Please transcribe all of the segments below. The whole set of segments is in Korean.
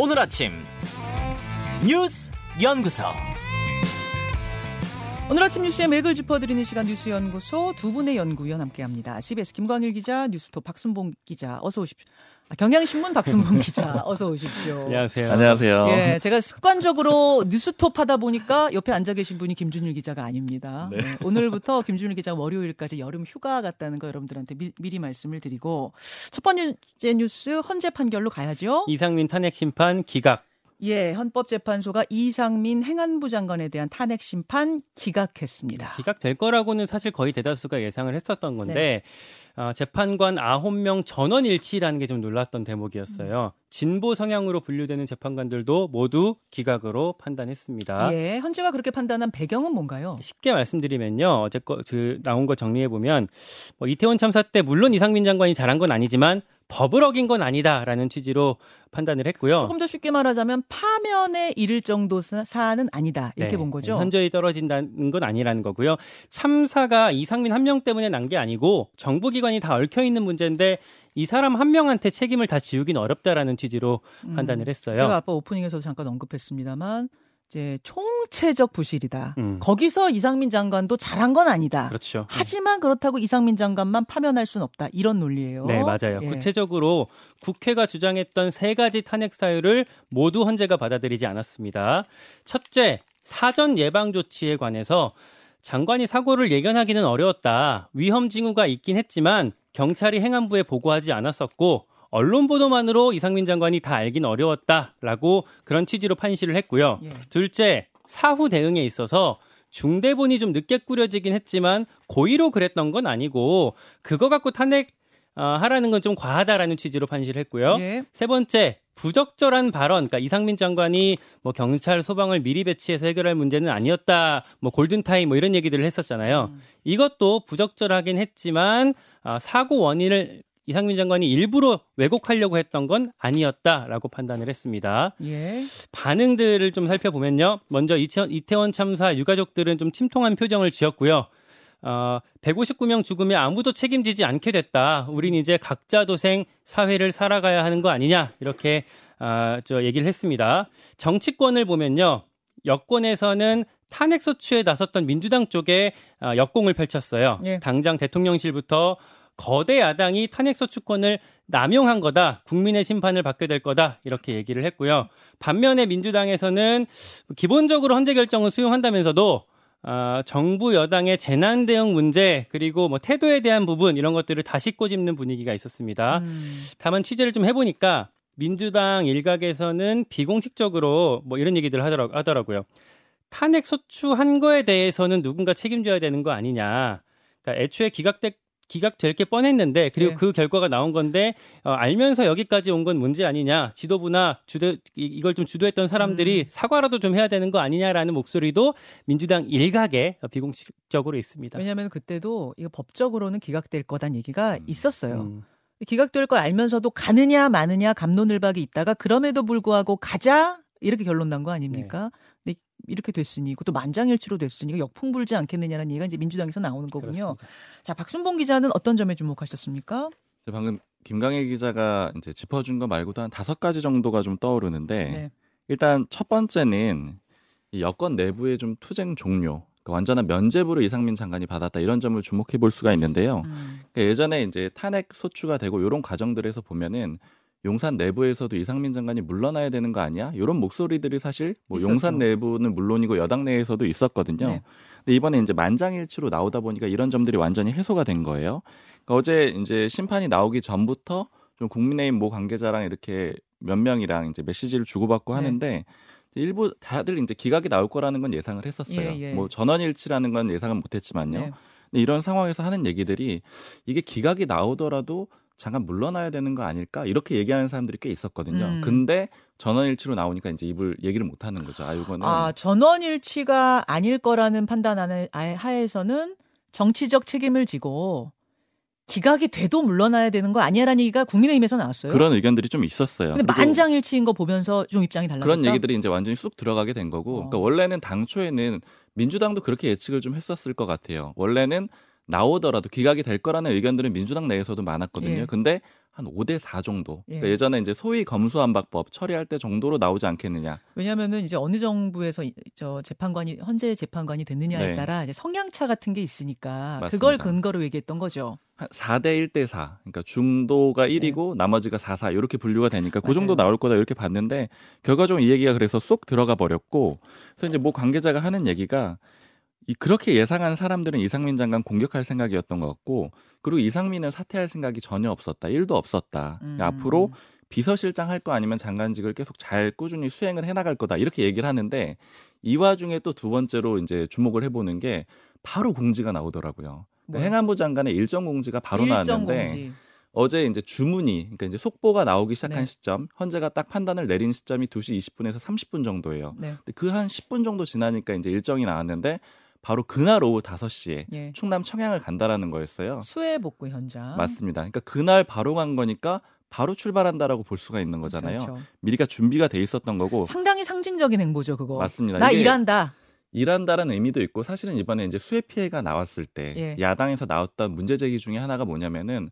오늘 아침 뉴스 연구소. 오늘 아침 뉴스의 맥을 짚어드리는 시간 뉴스 연구소 두 분의 연구위원 함께합니다. CBS 김광일 기자, 뉴스톱 박순봉 기자, 어서 오십시오. 아, 경향신문 박순봉 기자, 어서 오십시오. 안녕하세요. 안녕하세요. 예, 제가 습관적으로 뉴스톱 하다 보니까 옆에 앉아 계신 분이 김준일 기자가 아닙니다. 네. 네, 오늘부터 김준일 기자가 월요일까지 여름 휴가 갔다는 거 여러분들한테 미, 리 말씀을 드리고 첫 번째 뉴스 헌재 판결로 가야죠. 이상민 탄핵 심판 기각. 예, 헌법재판소가 이상민 행안부 장관에 대한 탄핵 심판 기각했습니다. 기각될 거라고는 사실 거의 대다수가 예상을 했었던 건데 네. 어, 재판관 9명 전원 일치라는 게 좀 놀랐던 대목이었어요. 진보 성향으로 분류되는 재판관들도 모두 기각으로 판단했습니다. 예, 헌재가 그렇게 판단한 배경은 뭔가요? 쉽게 말씀드리면요. 어제 거, 그 나온 거 정리해 보면 뭐 이태원 참사 때 물론 이상민 장관이 잘한 건 아니지만 법을 어긴 건 아니다라는 취지로 판단을 했고요. 조금 더 쉽게 말하자면 파면에 이를 정도 사- 사안은 아니다 이렇게 네, 본 거죠. 현저히 떨어진다는 건 아니라는 거고요. 참사가 이상민 한 명 때문에 난 게 아니고 정부기관이 다 얽혀 있는 문제인데 이 사람 한 명한테 책임을 다 지우긴 어렵다라는 취지로 음, 판단을 했어요. 제가 아까 오프닝에서도 잠깐 언급했습니다만 이제 총체적 부실이다. 음. 거기서 이상민 장관도 잘한 건 아니다. 그렇죠. 하지만 그렇다고 이상민 장관만 파면할 수는 없다. 이런 논리예요. 네, 맞아요. 예. 구체적으로 국회가 주장했던 세 가지 탄핵 사유를 모두 헌재가 받아들이지 않았습니다. 첫째, 사전 예방 조치에 관해서 장관이 사고를 예견하기는 어려웠다. 위험 징후가 있긴 했지만 경찰이 행안부에 보고하지 않았었고 언론 보도만으로 이상민 장관이 다 알긴 어려웠다라고 그런 취지로 판시를 했고요. 예. 둘째, 사후 대응에 있어서 중대본이 좀 늦게 꾸려지긴 했지만 고의로 그랬던 건 아니고 그거 갖고 탄핵 어, 하라는 건 좀 과하다라는 취지로 판시를 했고요. 예. 세 번째, 부적절한 발언, 그러니까 이상민 장관이 뭐 경찰 소방을 미리 배치해서 해결할 문제는 아니었다, 뭐 골든타임 뭐 이런 얘기들을 했었잖아요. 음. 이것도 부적절하긴 했지만 아, 사고 원인을 이상민 장관이 일부러 왜곡하려고 했던 건 아니었다라고 판단을 했습니다. 예. 반응들을 좀 살펴보면요. 먼저 이태원, 이태원 참사 유가족들은 좀 침통한 표정을 지었고요. 어, 159명 죽음에 아무도 책임지지 않게 됐다. 우린 이제 각자 도생 사회를 살아가야 하는 거 아니냐. 이렇게 아, 저 얘기를 했습니다. 정치권을 보면요. 여권에서는 탄핵 소추에 나섰던 민주당 쪽에 아, 역공을 펼쳤어요. 예. 당장 대통령실부터 거대 야당이 탄핵 소추권을 남용한 거다. 국민의 심판을 받게 될 거다. 이렇게 얘기를 했고요. 반면에 민주당에서는 기본적으로 헌재 결정을 수용한다면서도 아, 정부 여당의 재난 대응 문제 그리고 뭐 태도에 대한 부분 이런 것들을 다시 꼬집는 분위기가 있었습니다. 음. 다만 취재를 좀 해보니까 민주당 일각에서는 비공식적으로 뭐 이런 얘기들을 하더라, 하더라고요. 탄핵 소추한 거에 대해서는 누군가 책임져야 되는 거 아니냐. 그러니까 애초에 기각될 기각될 게 뻔했는데 그리고 네. 그 결과가 나온 건데 어, 알면서 여기까지 온 건 문제 아니냐 지도부나 주도 이- 이걸 좀 주도했던 사람들이 음. 사과라도 좀 해야 되는 거 아니냐라는 목소리도 민주당 일각에 비공식적으로 있습니다. 왜냐하면 그때도 이거 법적으로는 기각될 거란 얘기가 있었어요. 음. 기각될 걸 알면서도 가느냐 마느냐 감론을박이 있다가 그럼에도 불구하고 가자 이렇게 결론 난 거 아닙니까? 네. 이렇게 됐으니 그것도 만장일치로 됐으니 역풍 불지 않겠느냐는 얘기가 이제 민주당에서 나오는 거군요. 그렇습니다. 자 박순봉 기자는 어떤 점에 주목하셨습니까? 방금 김강일 기자가 이제 짚어준 거 말고도 한 다섯 가지 정도가 좀 떠오르는데 네. 일단 첫 번째는 이 여권 내부의 좀 투쟁 종료, 그러니까 완전한 면제부를 이상민 장관이 받았다 이런 점을 주목해 볼 수가 있는데요. 음. 그러니까 예전에 이제 탄핵 소추가 되고 이런 과정들에서 보면은 용산 내부에서도 이상민 장관이 물러나야 되는 거 아니야? 이런 목소리들이 사실 뭐 있었죠. 용산 내부는 물론이고 여당 내에서도 있었거든요. 네. 근데 이번에 이제 만장일치로 나오다 보니까 이런 점들이 완전히 해소가 된 거예요. 그러니까 어제 이제 심판이 나오기 전부터 좀 국민의힘 모 관계자랑 이렇게 몇 명이랑 이제 메시지를 주고받고 네. 하는데 일부 다들 이제 기각이 나올 거라는 건 예상을 했었어요. 예, 예. 뭐 전원일치라는 건 예상은 못했지만요. 네. 근데 이런 상황에서 하는 얘기들이 이게 기각이 나오더라도 잠깐 물러나야 되는 거 아닐까 이렇게 얘기하는 사람들이 꽤 있었거든요. 음. 근데 전원일치로 나오니까 이제 입을 얘기를 못 하는 거죠. 아 이거는 아 전원일치가 아닐 거라는 판단 안에 아- 하에서는 정치적 책임을 지고 기각이 돼도 물러나야 되는 거 아니야라는 얘기가 국민의힘에서 나왔어요. 그런 의견들이 좀 있었어요. 근데 만장일치인 거 보면서 좀 입장이 달라졌다. 그런 얘기들이 이제 완전히 쑥 들어가게 된 거고, 어. 그러니까 원래는 당초에는 민주당도 그렇게 예측을 좀 했었을 것 같아요. 원래는 나오더라도 기각이 될 거라는 의견들은 민주당 내에서도 많았거든요. 예. 근데 한 5대 4 정도. 예. 그러니까 예전에 이제 소위 검수안박법 처리할 때 정도로 나오지 않겠느냐. 왜냐하면은 이제 어느 정부에서 이- 저 재판관이 현재 재판관이 됐느냐에 네. 따라 이제 성향차 같은 게 있으니까 맞습니다. 그걸 근거로 얘기했던 거죠. 한 4대 1대 4. 그러니까 중도가 1이고 나머지가 4, 4 이렇게 분류가 되니까 그 정도 네. 나올 거다 이렇게 봤는데 결과적으로 이 얘기가 그래서 쏙 들어가 버렸고 그래서 이제 뭐 관계자가 하는 얘기가 이 그렇게 예상한 사람들은 이상민 장관 공격할 생각이었던 것 같고 그리고 이상민을 사퇴할 생각이 전혀 없었다. 1도 없었다. 음. 그러니까 앞으로 비서실장 할 거 아니면 장관직을 계속 잘 꾸준히 수행을 해 나갈 거다. 이렇게 얘기를 하는데 이 와중에 또 두 번째로 이제 주목을 해 보는 게 바로 공지가 나오더라고요. 그러니까 뭐요? 행안부 장관의 일정 공지가 바로 일정 나왔는데 공지. 어제 이제 주문이 그러니까 이제 속보가 나오기 시작한 네. 시점, 현재가 딱 판단을 내린 시점이 2시 20분에서 30분 정도예요. 네. 그한 10분 정도 지나니까 이제 일정이 나왔는데 바로 그날 오후 5시에 예. 충남 청양을 간다라는 거였어요. 수해 복구 현장. 맞습니다. 그러니까 그날 바로 간 거니까 바로 출발한다라고 볼 수가 있는 거잖아요. 그렇죠. 미리가 준비가 돼 있었던 거고 상당히 상징적인 행보죠, 그거. 맞습니다. 나 일한다. 일한다라는 의미도 있고 사실은 이번에 이제 수해 피해가 나왔을 때 예. 야당에서 나왔던 문제 제기 중에 하나가 뭐냐면은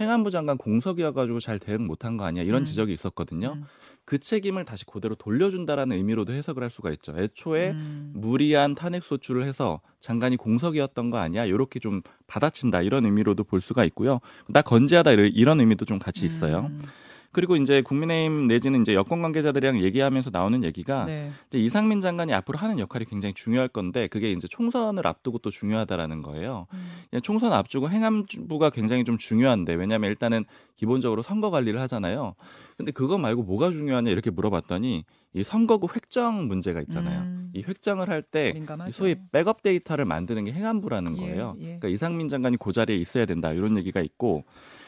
행안부 장관 공석이어가지고 잘 대응 못한 거 아니야 이런 음. 지적이 있었거든요. 음. 그 책임을 다시 그대로 돌려준다라는 의미로도 해석을 할 수가 있죠. 애초에 음. 무리한 탄핵 소추를 해서 장관이 공석이었던 거 아니야 이렇게 좀 받아친다 이런 의미로도 볼 수가 있고요. 나 건재하다 이런- 이런 의미도 좀 같이 있어요. 음. 그리고 이제 국민의힘 내지는 이제 여권 관계자들이랑 얘기하면서 나오는 얘기가 네. 이제 이상민 장관이 앞으로 하는 역할이 굉장히 중요할 건데 그게 이제 총선을 앞두고 또 중요하다라는 거예요. 음. 총선 앞두고 행안부가 굉장히 좀 중요한데 왜냐하면 일단은 기본적으로 선거 관리를 하잖아요. 근데 그거 말고 뭐가 중요하냐 이렇게 물어봤더니 이 선거구 획정 문제가 있잖아요. 음. 이 획정을 할 때. 소위 백업 데이터를 만드는 게 행안부라는 예, 거예요. 예. 그러니까 이상민 장관이 그 자리에 있어야 된다 이런 얘기가 있고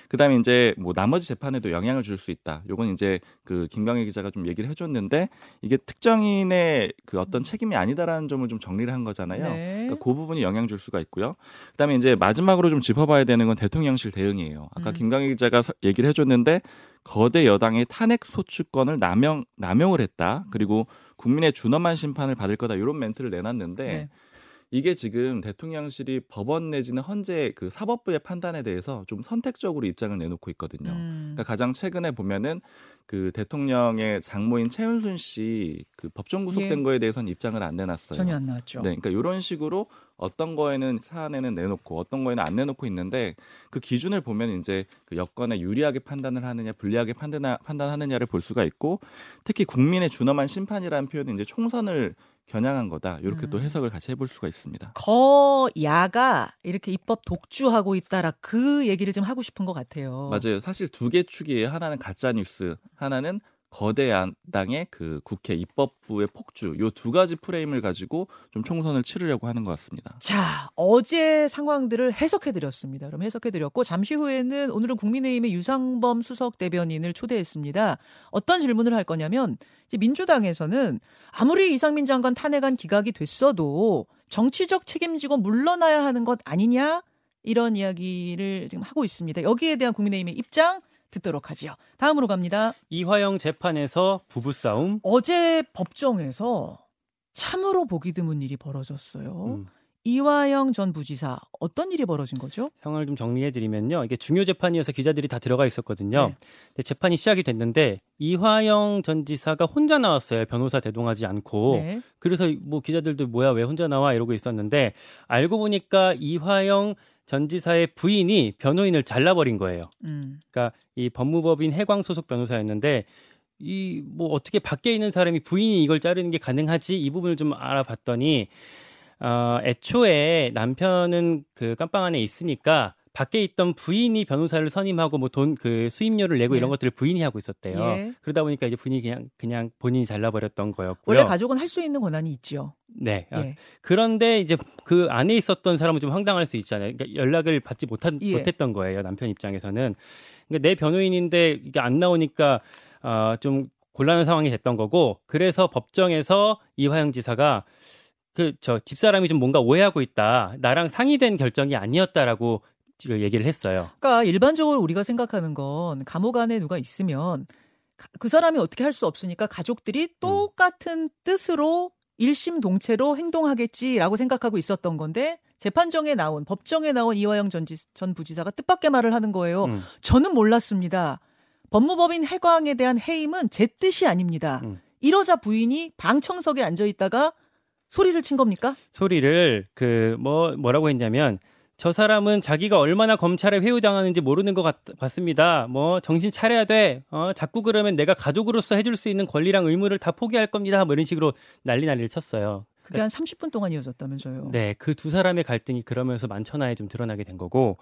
그다음에 이제 뭐 나머지 재판에도 영향을 줄 수 있다. 요건 이제 그 김광희 기자가 좀 얘기를 해줬는데 이게 특정인의 그 어떤 책임이 아니다라는 점을 좀 정리를 한 거잖아요. 네. 그러니까 그 부분이 영향 줄 수가 있고요. 그다음에 이제 마지막으로 좀 짚어봐야 되는 건 대통령실 대응이에요. 아까 음. 김광희 기자가 서- 얘기를 해줬는데 거대 여당의 탄핵 소추권을 남용 남용을 했다. 그리고 국민의 준엄한 심판을 받을 거다 이런 멘트를 내놨는데 네. 이게 지금 대통령실이 법원 내지는 헌재 그 사법부의 판단에 대해서 좀 선택적으로 입장을 내놓고 있거든요. 음. 그러니까 가장 최근에 보면은 그 대통령의 장모인 최은순 씨 그 법정 구속된 예. 거에 대해서는 입장을 안 내놨어요. 전혀 안 나왔죠. 네, 그러니까 이런 식으로 어떤 거에는 사안에는 내놓고 어떤 거에는 안 내놓고 있는데 그 기준을 보면 이제 그 여건에 유리하게 판단을 하느냐 불리하게 판단 판단하느냐를 볼 수가 있고 특히 국민의 준엄한 심판이라는 표현은 이제 총선을 겨냥한 거다 이렇게 또 음. 해석을 같이 해볼 수가 있습니다. 거야가 이렇게 입법 독주하고 있다라 그 얘기를 좀 하고 싶은 것 같아요. 맞아요. 사실 두 개 축이에요. 하나는 가짜 뉴스, 하나는 거대 양당의 그 국회 입법부의 폭주. 요 두 가지 프레임을 가지고 좀 총선을 치르려고 하는 것 같습니다. 자, 어제 상황들을 해석해 드렸습니다. 그럼 해석해 드렸고 잠시 후에는 오늘은 국민의힘의 유상범 수석 대변인을 초대했습니다. 어떤 질문을 할 거냐면 이제 민주당에서는 아무리 이상민 장관 탄핵안 기각이 됐어도 정치적 책임지고 물러나야 하는 것 아니냐 이런 이야기를 지금 하고 있습니다. 여기에 대한 국민의힘의 입장 듣도록 하지요. 다음으로 갑니다. 이화영 재판에서 부부싸움. 어제 법정에서 참으로 보기 드문 일이 벌어졌어요. 음. 이화영 전 부지사 어떤 일이 벌어진 거죠? 상황을 좀 정리해 드리면요. 이게 중요 재판이어서 기자들이 다 들어가 있었거든요. 네. 근데 재판이 시작이 됐는데 이화영 전 지사가 혼자 나왔어요. 변호사 대동하지 않고. 네. 그래서 뭐 기자들도 뭐야 왜 혼자 나와 이러고 있었는데 알고 보니까 이화영 전 지사의 부인이 변호인을 잘라버린 거예요. 음. 그러니까 이 법무법인 해광 소속 변호사였는데 이 뭐 어떻게 밖에 있는 사람이 부인이 이걸 자르는 게 가능하지 이 부분을 좀 알아봤더니 어, 애초에 남편은 그 깜빵 안에 있으니까 밖에 있던 부인이 변호사를 선임하고 뭐 돈 그 수임료를 내고 네. 이런 것들을 부인이 하고 있었대요. 예. 그러다 보니까 이제 부인이 그냥 그냥 본인이 잘라버렸던 거였고요. 원래 가족은 할 수 있는 권한이 있죠. 네. 아, 예. 그런데 이제 그 안에 있었던 사람은 좀 황당할 수 있잖아요. 그러니까 연락을 받지 못한, 예. 못했던 거예요. 남편 입장에서는. 그러니까 내 변호인인데 이게 안 나오니까 어, 좀 곤란한 상황이 됐던 거고 그래서 법정에서 이화영 지사가 그 저 집사람이 좀 뭔가 오해하고 있다. 나랑 상의된 결정이 아니었다라고 얘기를 했어요. 그러니까 일반적으로 우리가 생각하는 건 감옥 안에 누가 있으면 가- 그 사람이 어떻게 할 수 없으니까 가족들이 똑같은 뜻으로 일심동체로 행동하겠지라고 생각하고 있었던 건데 재판정에 나온 법정에 나온 이화영 전, 지, 전 부지사가 뜻밖의 말을 하는 거예요. 음. 저는 몰랐습니다. 법무법인 해광에 대한 해임은 제 뜻이 아닙니다. 음. 이러자 부인이 방청석에 앉아 있다가 소리를 친 겁니까? 소리를 그 뭐 뭐라고 했냐면 저 사람은 자기가 얼마나 검찰에 회유당하는지 모르는 것 같, 같습니다. 뭐 정신 차려야 돼. 어, 자꾸 그러면 내가 가족으로서 해줄 수 있는 권리랑 의무를 다 포기할 겁니다. 뭐 이런 식으로 난리 난리를 쳤어요. 그게 한 30분 동안 이어졌다면서요. 네, 그 두 사람의 갈등이 그러면서 만천하에 좀 드러나게 된 거고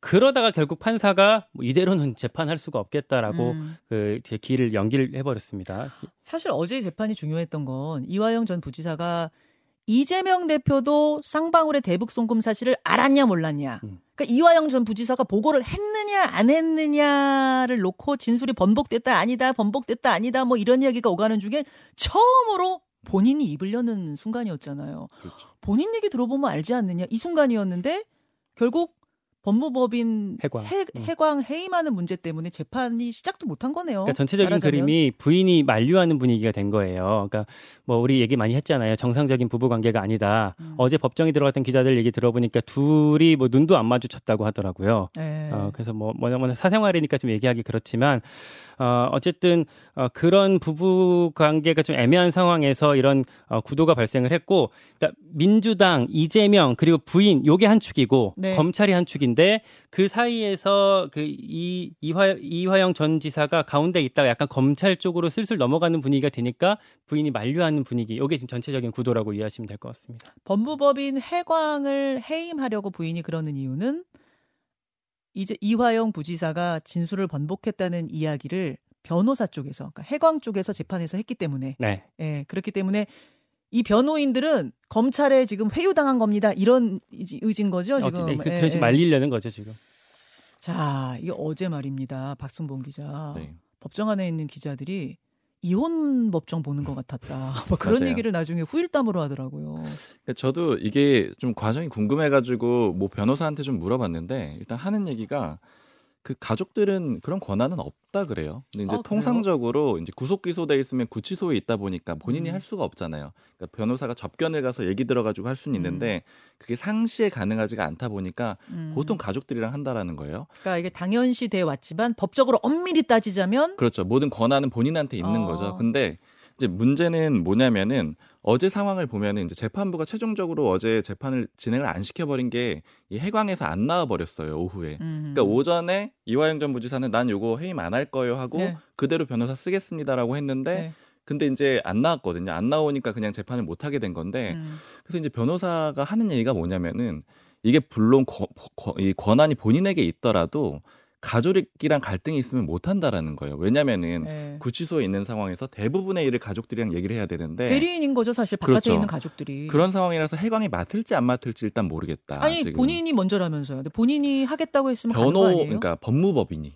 그러다가 결국 판사가 뭐 이대로는 재판할 수가 없겠다라고 음. 그제 길을 연기를 해버렸습니다. 사실 어제 재판이 중요했던 건 이화영 전 부지사가 이재명 대표도 쌍방울의 대북 송금 사실을 알았냐 몰랐냐. 음. 그러니까 이화영 전 부지사가 보고를 했느냐 안 했느냐를 놓고 진술이 번복됐다 아니다 번복됐다 아니다 뭐 이런 이야기가 오가는 중에 처음으로 본인이 입을 여는 순간이었잖아요. 그렇죠. 본인 얘기 들어보면 알지 않느냐 이 순간이었는데 결국 법무법인 해광. 해, 음. 해광 해임하는 문제 때문에 재판이 시작도 못한 거네요. 그러니까 전체적인 말하자면. 그림이 부인이 만류하는 분위기가 된 거예요. 그러니까 뭐 우리 얘기 많이 했잖아요. 정상적인 부부 관계가 아니다. 음. 어제 법정에 들어갔던 기자들 얘기 들어보니까 둘이 뭐 눈도 안 마주쳤다고 하더라고요. 네. 어, 그래서 뭐 뭐냐 뭐냐 사생활이니까 좀 얘기하기 그렇지만 어, 어쨌든 어, 그런 부부 관계가 좀 애매한 상황에서 이런 어, 구도가 발생을 했고 그러니까 민주당 이재명 그리고 부인 요게 한 축이고 네. 검찰이 한 축인 데 그 사이에서 그 이 이화 이화영 전 지사가 가운데 있다가 약간 검찰 쪽으로 슬슬 넘어가는 분위기가 되니까 부인이 만류하는 분위기 요게 지금 전체적인 구도라고 이해하시면 될 것 같습니다. 법무법인 해광을 해임하려고 부인이 그러는 이유는 이제 이화영 부지사가 진술을 번복했다는 이야기를 변호사 쪽에서 그러니까 해광 쪽에서 재판에서 했기 때문에 네. 예 그렇기 때문에 이 변호인들은 검찰에 지금 회유당한 겁니다 이런 의지- 의지인 거죠 어, 지금 네, 그, 예, 그래서 예. 말리려는 거죠 지금. 자 이게 어제 말입니다 박순봉 기자 네. 법정 안에 있는 기자들이 이혼 법정 보는 것 같았다 뭐 그런 맞아요. 얘기를 나중에 후일담으로 하더라고요 그러니까 저도 이게 좀 과정이 궁금해가지고 뭐 변호사한테 좀 물어봤는데 일단 하는 얘기가 그 가족들은 그런 권한은 없다 그래요. 근데 이제 아? 통상적으로 이제 구속 기소돼 있으면 구치소에 있다 보니까 본인이 음. 할 수가 없잖아요. 그러니까 변호사가 접견을 가서 얘기 들어가지고 할 수는 있는데 그게 상시에 가능하지가 않다 보니까 음. 보통 가족들이랑 한다라는 거예요. 그러니까 이게 당연시 돼 왔지만 법적으로 엄밀히 따지자면 그렇죠. 모든 권한은 본인한테 있는 어. 거죠. 근데 이제 문제는 뭐냐면은 어제 상황을 보면은 이제 재판부가 최종적으로 어제 재판을 진행을 안 시켜버린 게 이 해광에서 안 나와 버렸어요 오후에. 음. 그러니까 오전에 이화영 전 부지사는 난 요거 해임 안 할 거예요 하고 네. 그대로 변호사 쓰겠습니다라고 했는데 네. 근데 이제 안 나왔거든요. 안 나오니까 그냥 재판을 못 하게 된 건데 음. 그래서 이제 변호사가 하는 얘기가 뭐냐면은 이게 물론 거- 거- 이 권한이 본인에게 있더라도 가족이랑 갈등이 있으면 못 한다라는 거예요. 왜냐면은 네. 구치소에 있는 상황에서 대부분의 일을 가족들이랑 얘기를 해야 되는데 대리인인 거죠 사실 바깥에 그렇죠. 있는 가족들이. 그런 상황이라서 해광이 맡을지 안 맡을지 일단 모르겠다. 아니 지금. 본인이 먼저라면서요. 근데 본인이 하겠다고 했으면 가는 변호 거 아니에요? 그러니까 법무법인이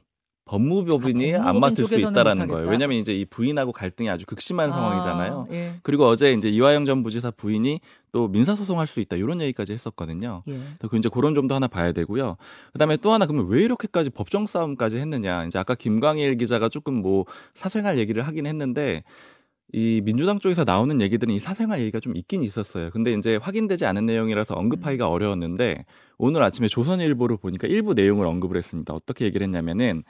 법무법인이 아, 안 맡을 수 있다라는. 거예요. 왜냐하면 이제 이 부인하고 갈등이 아주 극심한 상황이잖아요. 아, 예. 그리고 어제 이제 이화영 전 부지사 부인이 또 민사 소송할 수 있다 이런 얘기까지 했었거든요. 예. 그 이제 그런 점도 하나 봐야 되고요. 그다음에 또 하나 그러면 왜 이렇게까지 법정 싸움까지 했느냐? 이제 아까 김광일 기자가 조금 뭐 사생활 얘기를 하긴 했는데 이 민주당 쪽에서 나오는 얘기들은 이 사생활 얘기가 좀 있긴 있었어요. 근데 이제 확인되지 않은 내용이라서 언급하기가 어려웠는데 오늘 아침에 조선일보를 보니까 일부 내용을 언급을 했습니다. 어떻게 얘기를 했냐면은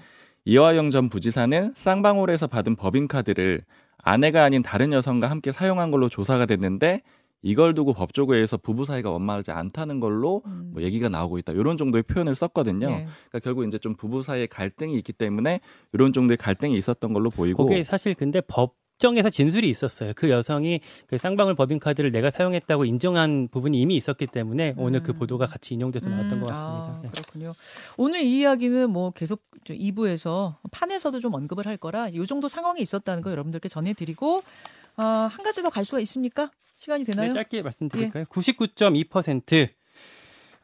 이화영 전 부지사는 쌍방울에서 받은 법인카드를 아내가 아닌 다른 여성과 함께 사용한 걸로 조사가 됐는데 이걸 두고 법조계에서 부부 사이가 원만하지 않다는 걸로 음. 뭐 얘기가 나오고 있다. 이런 정도의 표현을 썼거든요. 예. 그러니까 결국 이제 좀 부부 사이에 갈등이 있기 때문에 이런 정도의 갈등이 있었던 걸로 보이고 그게 사실 근데 법 정에서 진술이 있었어요. 그 여성이 그 쌍방울 법인카드를 내가 사용했다고 인정한 부분이 이미 있었기 때문에 오늘 그 음. 보도가 같이 인용돼서 나왔던 것 같습니다. 아, 네. 그렇군요. 오늘 이 이야기는 뭐 계속 2부에서 판에서도 좀 언급을 할 거라 이 정도 상황이 있었다는 거 여러분들께 전해드리고 어, 한 가지 더 갈 수가 있습니까? 시간이 되나요? 네, 짧게 말씀드릴까요? 예. 99.2%.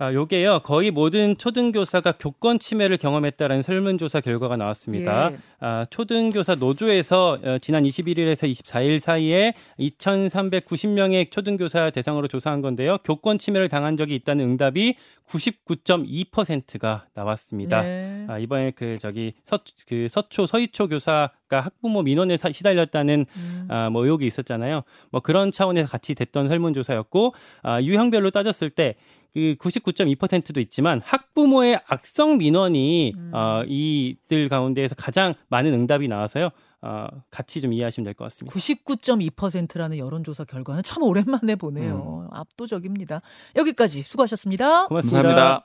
아, 요게요. 거의 모든 초등교사가 교권 침해를 경험했다라는 설문조사 결과가 나왔습니다. 예. 아, 초등교사 노조에서 어, 지난 21일에서 24일 사이에 2,390명의 초등교사 대상으로 조사한 건데요. 교권 침해를 당한 적이 있다는 응답이 99.2%가 나왔습니다. 네. 아, 이번에 그 저기 서, 그 서초 서희초 교사가 학부모 민원에 사- 시달렸다는 음. 아, 뭐 의혹이 있었잖아요. 뭐 그런 차원에서 같이 됐던 설문조사였고 아, 유형별로 따졌을 때 그 99.2%도 있지만 학부모의 악성 민원이 음. 어, 이들 가운데에서 가장 많은 응답이 나와서요. 어, 같이 좀 이해하시면 될 것 같습니다. 99.2%라는 여론조사 결과는 참 오랜만에 보네요. 압도적입니다. 여기까지 수고하셨습니다. 고맙습니다. 감사합니다.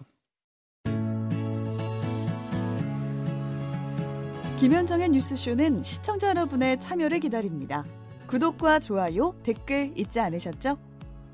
김현정의 뉴스쇼는 시청자 여러분의 참여를 기다립니다. 구독과 좋아요, 댓글 잊지 않으셨죠?